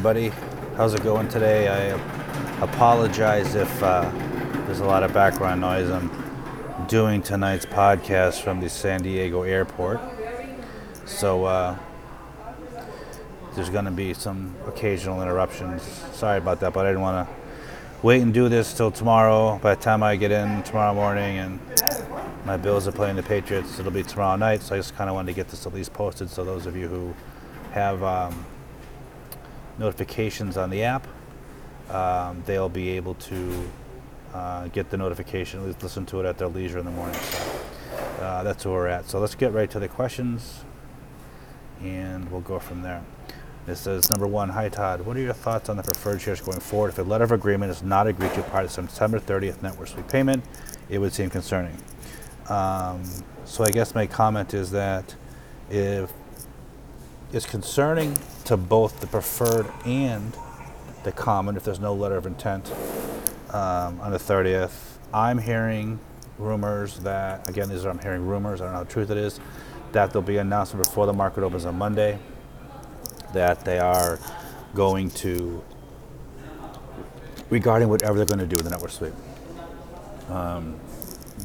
everybody. How's it going today? I apologize if uh, there's a lot of background noise. I'm doing tonight's podcast from the San Diego airport. So uh, there's going to be some occasional interruptions. Sorry about that, but I didn't want to wait and do this till tomorrow. By the time I get in tomorrow morning and my Bills are playing the Patriots, it'll be tomorrow night. So I just kind of wanted to get this at least posted so those of you who have um, notifications on the app, um, they'll be able to uh, get the notification, listen to it at their leisure in the morning. So uh, that's where we're at. So let's get right to the questions, and we'll go from there. It says number one, hi Todd. What are your thoughts on the preferred shares going forward? If a letter of agreement is not agreed to prior to September 30th net worth sweep payment, it would seem concerning. Um, so I guess my comment is that if it's concerning to both the preferred and the common if there's no letter of intent um, on the 30th. I'm hearing rumors that, again, these are I'm hearing rumors, I don't know how truth it is, that there'll be an announcement before the market opens on Monday that they are going to, regarding whatever they're going to do with the net worth sweep. Um,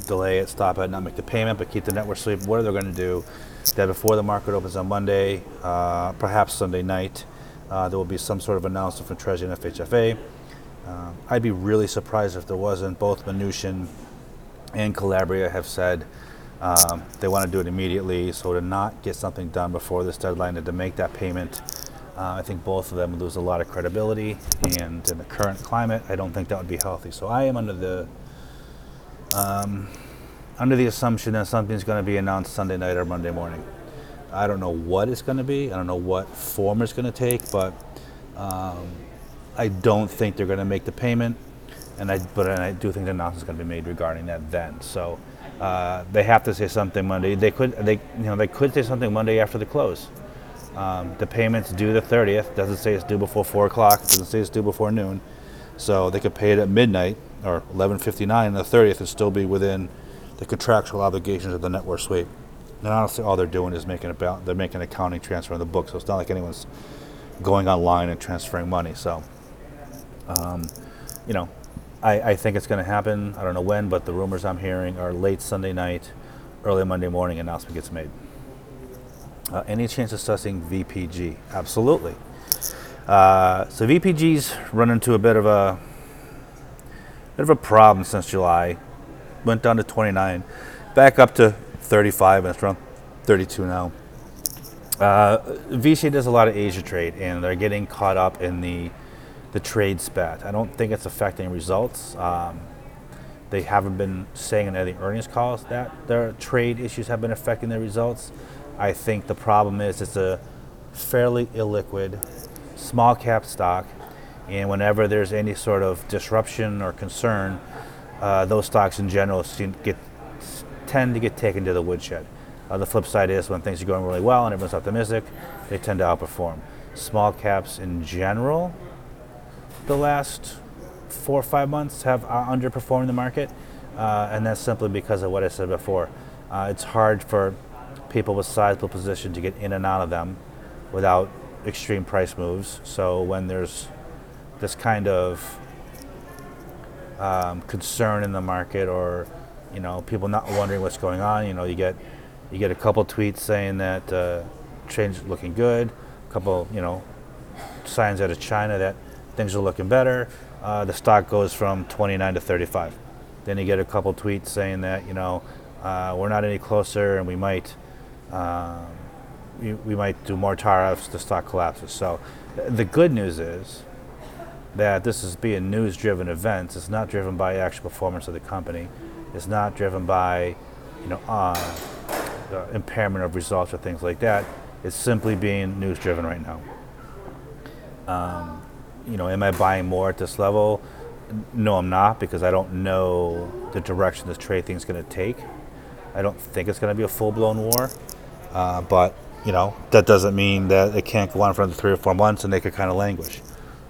delay it, stop it, not make the payment, but keep the net worth sweep. What are they going to do? That before the market opens on Monday, uh, perhaps Sunday night, uh, there will be some sort of announcement from Treasury and FHFA. Uh, I'd be really surprised if there wasn't. Both Mnuchin and Calabria have said um, they want to do it immediately. So to not get something done before this deadline and to make that payment, uh, I think both of them lose a lot of credibility. And in the current climate, I don't think that would be healthy. So I am under the um, under the assumption that something's going to be announced Sunday night or Monday morning. I don't know what it's going to be. I don't know what form it's going to take, but um, I don't think they're going to make the payment. And I, but I do think the announcement is going to be made regarding that then. So uh, they have to say something Monday. They could, they, you know, they could say something Monday after the close. Um, the payment's due the 30th. Doesn't say it's due before four o'clock. Doesn't say it's due before noon. So they could pay it at midnight or 11:59 on the 30th and still be within the contractual obligations of the net worth sweep. And honestly, all they're doing is making about they're making an accounting transfer on the book, so it's not like anyone's going online and transferring money. So, um, you know, I, I think it's going to happen. I don't know when, but the rumors I'm hearing are late Sunday night, early Monday morning. Announcement gets made. Uh, any chance of sussing VPG? Absolutely. Uh, so VPG's run into a bit of a bit of a problem since July. Went down to 29, back up to 35, and it's around 32 now. Uh, VC does a lot of Asia trade, and they're getting caught up in the the trade spat. I don't think it's affecting results. Um, they haven't been saying in any earnings calls that their trade issues have been affecting their results. I think the problem is it's a fairly illiquid, small cap stock and whenever there's any sort of disruption or concern, uh, those stocks in general get, tend to get taken to the woodshed. Uh, the flip side is when things are going really well and everyone's optimistic, they tend to outperform. Small caps in general, the last four or five months have uh, underperformed the market, uh, and that's simply because of what I said before. Uh, it's hard for people with sizable position to get in and out of them without extreme price moves. So when there's this kind of um, concern in the market or you know people not wondering what's going on. You know you get you get a couple tweets saying that uh, is looking good a couple you know signs out of China that things are looking better. Uh, the stock goes from 29 to 35 then you get a couple tweets saying that you know uh, we're not any closer and we might um, we, we might do more tariffs the stock collapses. So the good news is that this is being news driven events. It's not driven by actual performance of the company. It's not driven by, you know, uh, impairment of results or things like that. It's simply being news driven right now. Um, you know, am I buying more at this level? No, I'm not because I don't know the direction this trade thing is going to take. I don't think it's going to be a full blown war, uh, but you know that doesn't mean that it can't go on for another three or four months and they could kind of languish.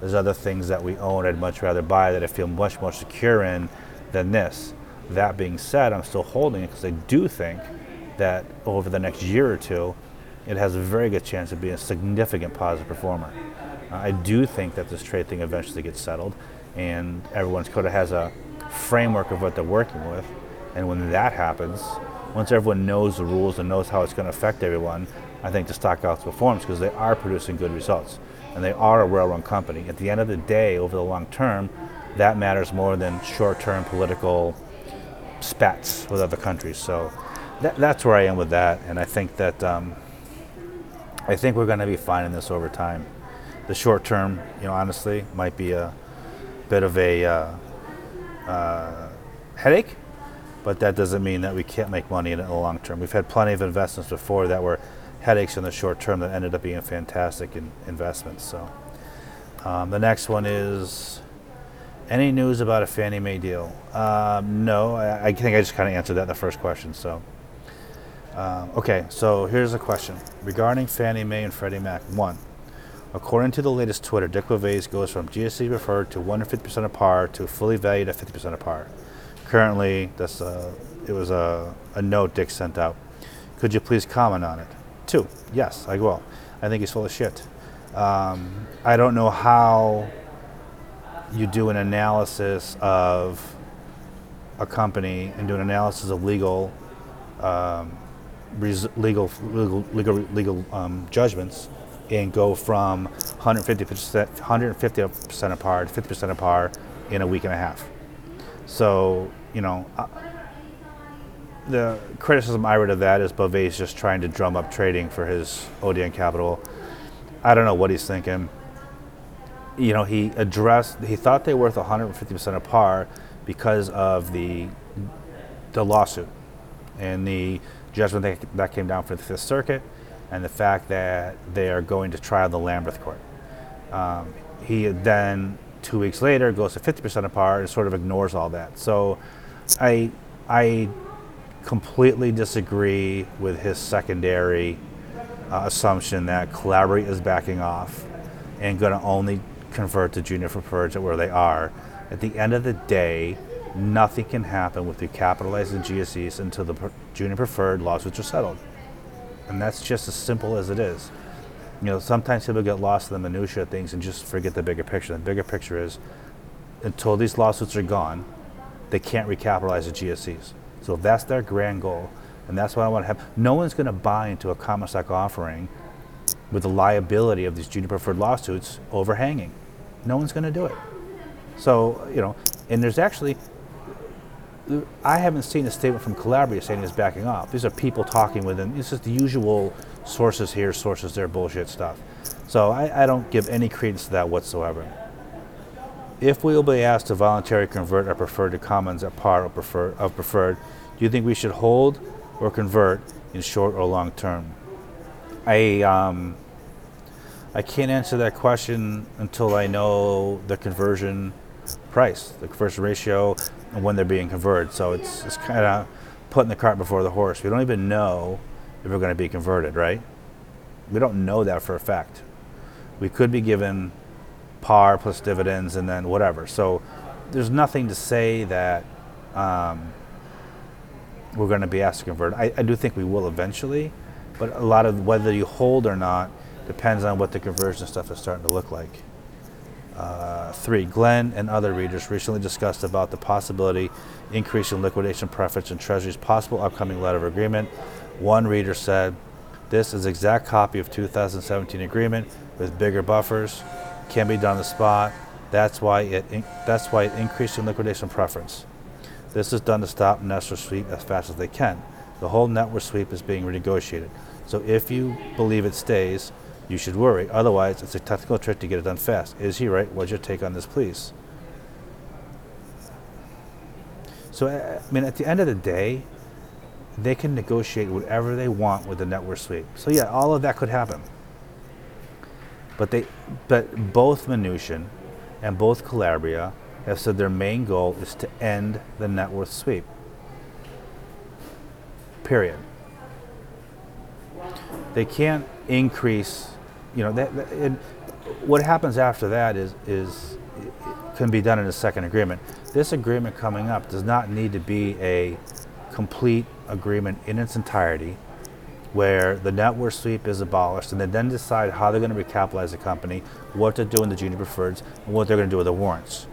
There's other things that we own I'd much rather buy that I feel much more secure in than this. That being said, I'm still holding it because I do think that over the next year or two, it has a very good chance of being a significant positive performer. Uh, I do think that this trade thing eventually gets settled, and everyone's of has a framework of what they're working with. And when that happens, once everyone knows the rules and knows how it's going to affect everyone, I think the stock outperforms because they are producing good results and they are a well-run company. At the end of the day, over the long term, that matters more than short-term political spats with other countries. So that, that's where I am with that, and I think that um, I think we're going to be fine in this over time. The short term, you know, honestly, might be a bit of a uh, uh, headache, but that doesn't mean that we can't make money in the long term. We've had plenty of investments before that were headaches in the short term that ended up being a fantastic in investments. So um, the next one is any news about a Fannie Mae deal? Um, no, I, I, think I just kind of answered that in the first question. So um, okay, so here's a question regarding Fannie Mae and Freddie Mac. One. According to the latest Twitter, Dick LeVays goes from GSE preferred to 150% of par to fully valued at 50% of par. Currently, that's uh, it was a, a note Dick sent out. Could you please comment on it? Two, yes, I will. I think he's full of shit. Um, I don't know how you do an analysis of a company and do an analysis of legal, um, res- legal, legal, legal, legal um, judgments and go from 150%, 150% of par to 50% of par in a week and a half. So, you know, uh, the criticism I read of that is Bove just trying to drum up trading for his Odeon capital. I don't know what he's thinking. You know, he addressed, he thought they were worth 150% of par because of the, the lawsuit and the judgment that, that came down for the Fifth Circuit and the fact that they are going to trial the Lamberth court. Um, he then, two weeks later, goes to 50% of par and sort of ignores all that. So I, I completely disagree with his secondary uh, assumption that Calabria is backing off and going to only convert to junior preferreds at where they are. At the end of the day, nothing can happen with the recapitalizing GSEs until the junior preferred lawsuits are settled. And that's just as simple as it is. You know, sometimes people get lost in the minutia of things and just forget the bigger picture. The bigger picture is until these lawsuits are gone, they can't recapitalize the GSEs. So that's their grand goal, and that's what I want to have, no one's going to buy into a common stock offering with the liability of these junior preferred lawsuits overhanging. No one's going to do it. So, you know, and there's actually, I haven't seen a statement from Calabria saying he's backing off. These are people talking with him. This is the usual sources here, sources there, bullshit stuff. So I, I don't give any credence to that whatsoever. If we will be asked to voluntarily convert our preferred to commons at par of preferred, of preferred, do you think we should hold or convert in short or long term? I um, I can't answer that question until I know the conversion price, the conversion ratio, and when they're being converted. So it's it's kind of putting the cart before the horse. We don't even know if we're going to be converted, right? We don't know that for a fact. We could be given par plus dividends and then whatever. So there's nothing to say that um, we're going to be asked to convert. I, I, do think we will eventually, but a lot of whether you hold or not depends on what the conversion stuff is starting to look like. Uh, three, Glenn and other readers recently discussed about the possibility increasing liquidation preference in Treasury's possible upcoming letter of agreement. One reader said, "This is exact copy of 2017 agreement with bigger buffers." Can be done on the spot. That's why it in, that's why it increasing liquidation preference. This is done to stop net worth sweep as fast as they can. The whole net worth sweep is being renegotiated. So if you believe it stays, you should worry. Otherwise, it's a technical trick to get it done fast. Is he right? What's your take on this, please? So, uh, I mean, at the end of the day, they can negotiate whatever they want with the network sweep. So, yeah, all of that could happen. But they, but both Mnuchin and both Calabria have said their main goal is to end the net worth sweep. Period. They can't increase, you know, that, that what happens after that is is can be done in a second agreement. This agreement coming up does not need to be a complete agreement in its entirety where the net worth sweep is abolished and they then decide how they're going to recapitalize the company, what to do in the junior preferreds, and what they're going to do with the warrants.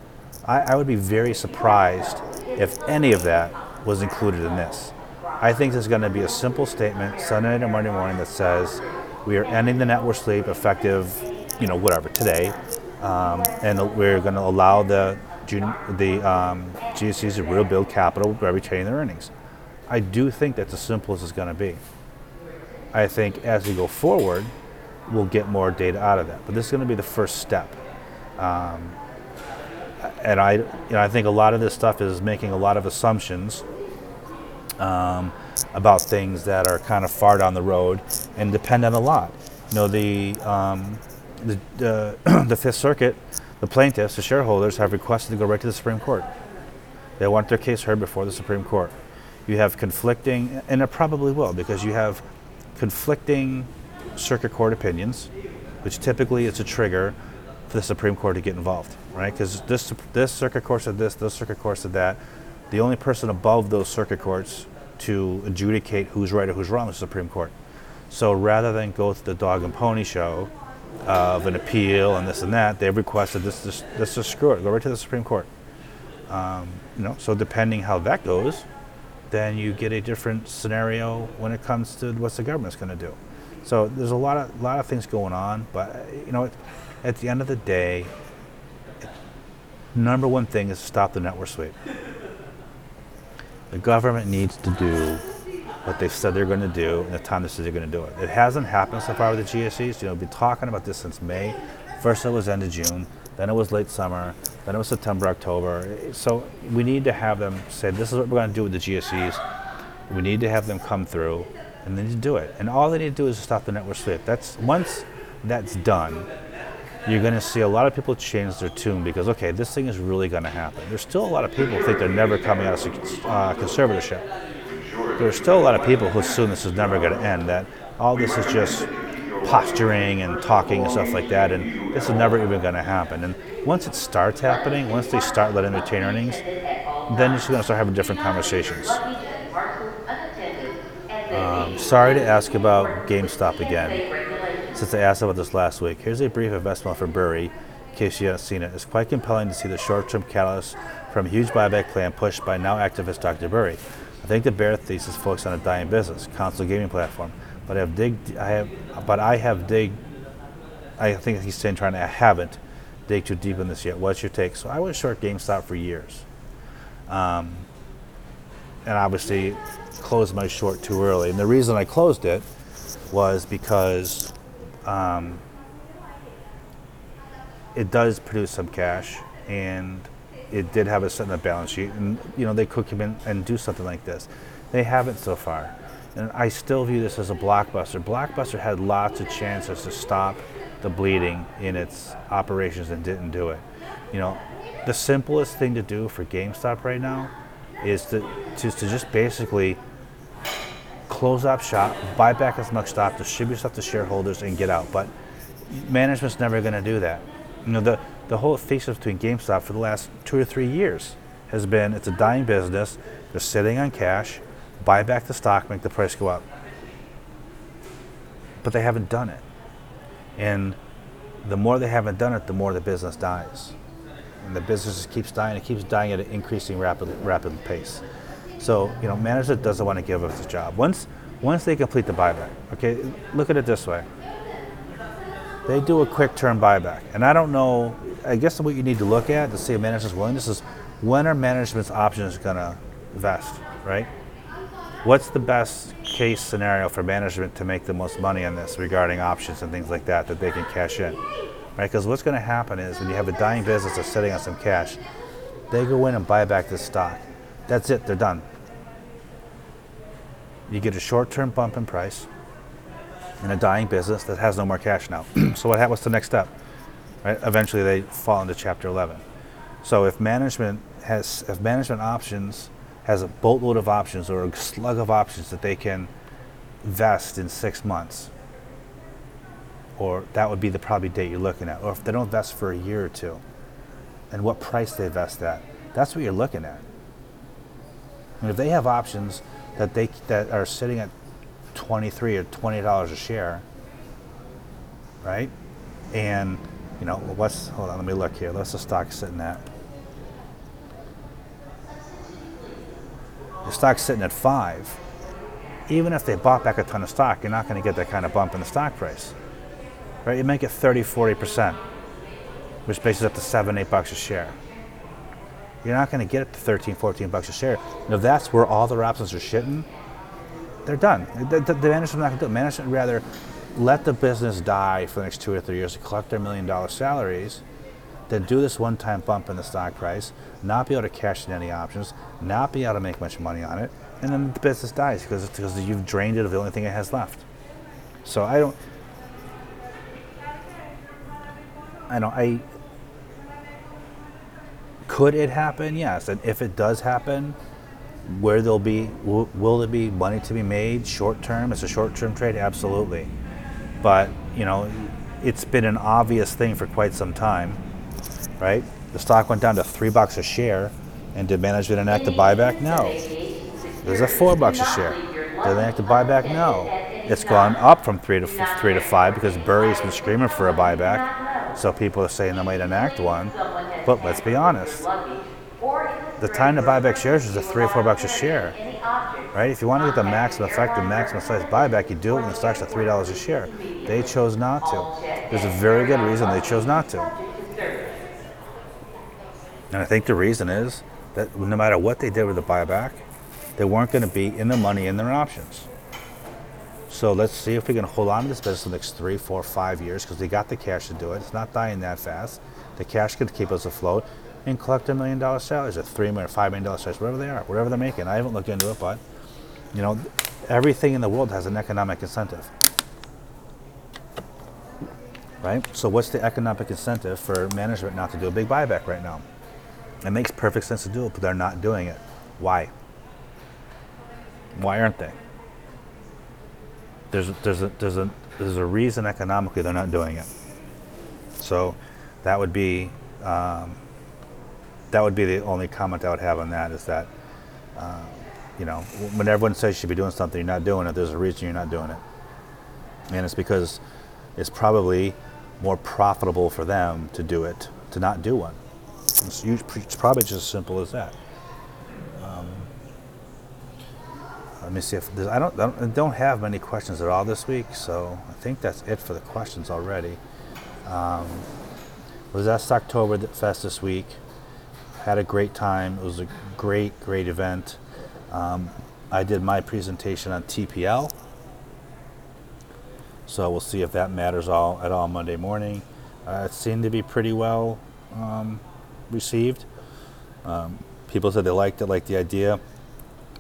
I, I would be very surprised if any of that was included in this. I think there's going to be a simple statement Sunday night or Monday morning that says we are ending the net worth sweep effective, you know, whatever today, um, and we're going to allow the the um, GSEs to real build capital by retaining their earnings. I do think that's as simple as it's going to be. I think as we go forward, we'll get more data out of that. But this is going to be the first step. Um, and I, you know, I think a lot of this stuff is making a lot of assumptions um, about things that are kind of far down the road and depend on a lot. You know, the um, the, uh, the Fifth Circuit, the plaintiffs, the shareholders, have requested to go right to the Supreme Court. They want their case heard before the Supreme Court. You have conflicting, and it probably will, because you have conflicting circuit court opinions, which typically is a trigger for the Supreme Court to get involved, right? Because this this circuit court said this, this circuit court said that. The only person above those circuit courts to adjudicate who's right or who's wrong is the Supreme Court. So rather than go through the dog and pony show of an appeal and this and that, they've requested this. This, this just screw it. Go right to the Supreme Court. Um, you know, so depending how that goes, then you get a different scenario when it comes to what the government's going to do. So there's a lot of lot of things going on, but you know, at the end of the day, number one thing is to stop the net worth sweep. The government needs to do what they've said they're going to do and the time they said they're going to do it. It hasn't happened so far with the GSEs. You know, we've been talking about this since May. First it was end of June, then it was late summer, then it was September, October. So we need to have them say, this is what we're going to do with the GSEs. We need to have them come through, and they need to do it. And all they need to do is stop the net worth sweep. That's once that's done, you're going to see a lot of people change their tune because okay, this thing is really going to happen. There's still a lot of people who think they're never coming out of uh, conservatorship. There's still a lot of people who assume this is never going to end. That all this is just posturing and talking and stuff like that, and this is never even going to happen. And once it starts happening, once they start letting retain earnings, then you're just going to start having different conversations. Um, sorry to ask about GameStop again, since I asked about this last week. Here's a brief investment from Burry, in case you haven't seen it. It's quite compelling to see the short-term catalyst from a huge buyback plan pushed by now activist Dr. Burry. I think the bear thesis focuses on a dying business, console gaming platform but I have dig. I have, but I have dig. I think he's saying trying to. I haven't dig too deep in this yet. What's your take? So I was short GameStop for years, um, and obviously closed my short too early. And the reason I closed it was because um, it does produce some cash, and it did have a set in the balance sheet. And you know they could come in and do something like this. They haven't so far. And I still view this as a blockbuster. Blockbuster had lots of chances to stop the bleeding in its operations and didn't do it. You know, the simplest thing to do for GameStop right now is to, to, to just basically close up shop, buy back as much stock, distribute stuff to shareholders, and get out. But management's never going to do that. You know, the, the whole thesis between GameStop for the last two or three years has been it's a dying business, they're sitting on cash, buy back the stock, make the price go up. But they haven't done it. And the more they haven't done it, the more the business dies. And the business keeps dying, it keeps dying at an increasing rapid, rapid pace. So, you know, management doesn't want to give up his job. Once, once they complete the buyback, okay, look at it this way. They do a quick term buyback. And I don't know, I guess what you need to look at to see if management's willingness is when are management's options going to vest, right? What's the best case scenario for management to make the most money on this regarding options and things like that that they can cash in? Right? Because what's going to happen is when you have a dying business that's sitting on some cash, they go in and buy back this stock. That's it, they're done. You get a short term bump in price in a dying business that has no more cash now. so, what what's the next step? Right? Eventually, they fall into Chapter 11. So, if management has, if management options has a boatload of options or a slug of options that they can vest in six months. Or that would be the probably date you're looking at. Or if they don't vest for a year or two, and what price they vest at. That's what you're looking at. And if they have options that they that are sitting at 23 or 20 dollars a share, right? And you know, what's hold on, let me look here. What's the stock sitting at? The stock's sitting at five. Even if they bought back a ton of stock, you're not going to get that kind of bump in the stock price. Right? You make it 30, 40%, which bases up to seven, eight bucks a share. You're not going to get it to 13, 14 bucks a share. And if that's where all the options are shitting, they're done. The, the, the management's not going to do it. Management rather let the business die for the next two or three years to collect their million dollar salaries than do this one time bump in the stock price, not be able to cash in any options, not be able to make much money on it, and then the business dies because, because you've drained it of the only thing it has left. So I don't. I don't. I. Could it happen? Yes. And if it does happen, where there'll be, will, will there be money to be made short term? It's a short term trade, absolutely. But you know, it's been an obvious thing for quite some time, right? The stock went down to three bucks a share, and did management enact a buyback? No. There's a four bucks a share. Did they enact a buyback? No. It's gone up from three to f- three to five because Burry's been screaming for a buyback, so people are saying they might enact one. But let's be honest, the time to buy back shares is at three or four bucks a share, right? If you want to get the maximum effect, the maximum size buyback, you do it when the stock's at three dollars a share. They chose not to. There's a very good reason they chose not to. And I think the reason is that no matter what they did with the buyback, they weren't going to be in the money in their options. So let's see if we can hold on to this business the next three, four, five years because they got the cash to do it. It's not dying that fast. The cash can keep us afloat and collect a million dollar salaries or three million or five million dollar salaries, whatever they are, whatever they're making. I haven't looked into it, but you know, everything in the world has an economic incentive. Right? So what's the economic incentive for management not to do a big buyback right now? It makes perfect sense to do it, but they're not doing it. Why? Why aren't they? There's there's a there's a there's a reason economically they're not doing it. So that would be um, that would be the only comment I would have on that is that uh, you know when everyone says you should be doing something, you're not doing it. There's a reason you're not doing it, and it's because it's probably more profitable for them to do it to not do one. It's, it's probably just as simple as that. Um, let me see if I don't, I don't, I don't have many questions at all this week, so I think that's it for the questions already. Um, was at Stocktoberfest this week. Had a great time. It was a great, great event. Um, I did my presentation on TPL, so we'll see if that matters all at all Monday morning. Uh, it seemed to be pretty well um, received. Um, people said they liked it, liked the idea.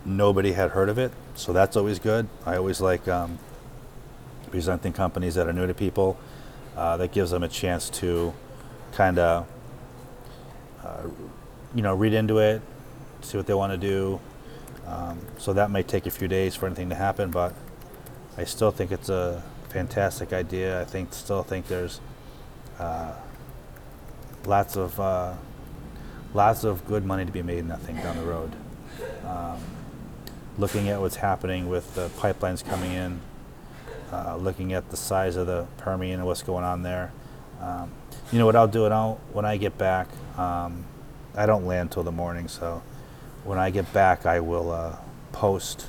Nobody had heard of it, so that's always good. I always like um, presenting companies that are new to people. Uh, that gives them a chance to kind of, uh, you know, read into it, see what they want to do. Um, so that may take a few days for anything to happen, but I still think it's a fantastic idea. I think still think there's uh, lots of uh, lots of good money to be made, nothing down the road. Um, looking at what's happening with the pipelines coming in, uh, looking at the size of the Permian and what's going on there. Um, you know what I'll do? I'll when I get back, um, I don't land till the morning, so when I get back, I will uh, post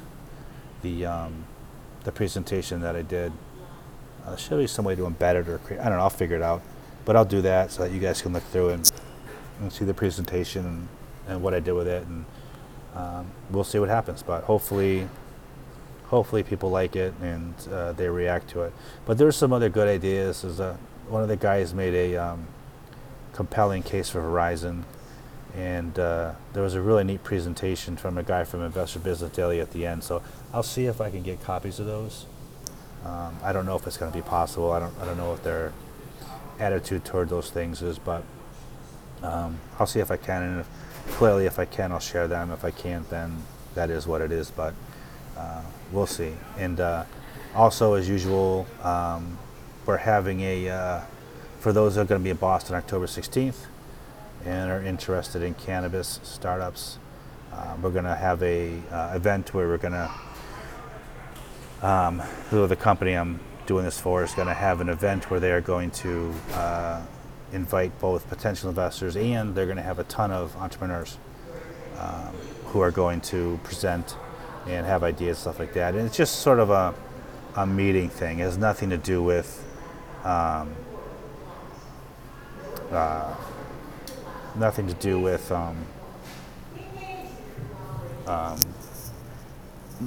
the um, the presentation that I did. Uh, should be some way to embed it or create. I don't know. I'll figure it out, but I'll do that so that you guys can look through and, and see the presentation and, and what I did with it, and um, we'll see what happens. But hopefully, hopefully people like it and uh, they react to it. But there's some other good ideas. Is uh, one of the guys made a um, compelling case for Verizon, and uh, there was a really neat presentation from a guy from Investor Business Daily at the end. So I'll see if I can get copies of those. Um, I don't know if it's going to be possible. I don't. I don't know what their attitude toward those things is, but um, I'll see if I can. And if, clearly, if I can, I'll share them. If I can't, then that is what it is. But uh, we'll see. And uh, also, as usual, um, we're having a, uh, for those that are going to be in Boston October 16th and are interested in cannabis startups, uh, we're going to have a uh, event where we're going to um, the company I'm doing this for is going to have an event where they are going to uh, invite both potential investors and they're going to have a ton of entrepreneurs um, who are going to present and have ideas, stuff like that. And it's just sort of a, a meeting thing. It has nothing to do with um, uh, nothing to do with um, um,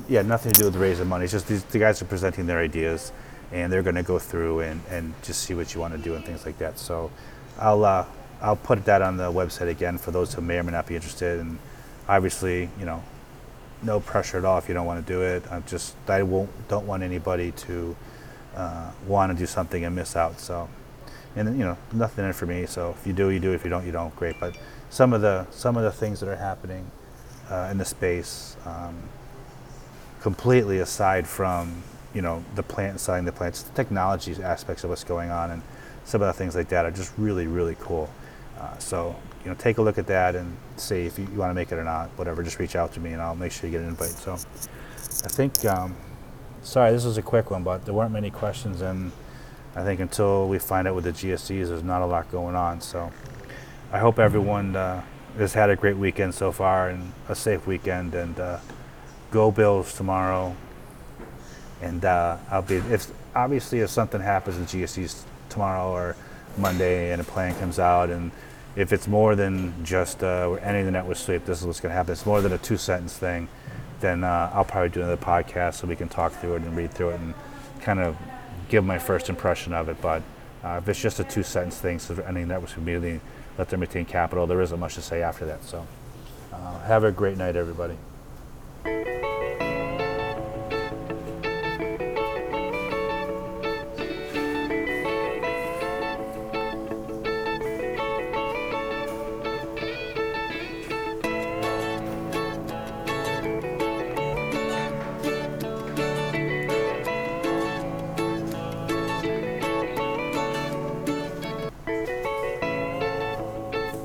yeah, nothing to do with raising money. It's just these, the guys are presenting their ideas, and they're going to go through and, and just see what you want to do and things like that. So, I'll uh, I'll put that on the website again for those who may or may not be interested. And obviously, you know, no pressure at all if you don't want to do it. I just I won't don't want anybody to uh, want to do something and miss out. So, and you know, nothing in it for me. So if you do, you do. If you don't, you don't. Great. But some of the some of the things that are happening uh, in the space, um, completely aside from you know the plant and selling the plants, the technology aspects of what's going on, and some of the things like that are just really really cool. Uh, so you know, take a look at that and see if you, you want to make it or not. Whatever, just reach out to me and I'll make sure you get an invite. So I think. Um, sorry, this was a quick one, but there weren't many questions, and I think until we find out with the GSEs, there's not a lot going on. So I hope everyone uh, has had a great weekend so far and a safe weekend. And uh, go Bills tomorrow. And uh, I'll be if obviously if something happens in GSEs tomorrow or Monday and a plan comes out and if it's more than just uh, we're ending the net worth this is what's going to happen. It's more than a two sentence thing. Then uh, I'll probably do another podcast so we can talk through it and read through it and kind of give my first impression of it. But uh, if it's just a two sentence thing, so ending that was immediately let them retain capital. There isn't much to say after that. So uh, have a great night, everybody.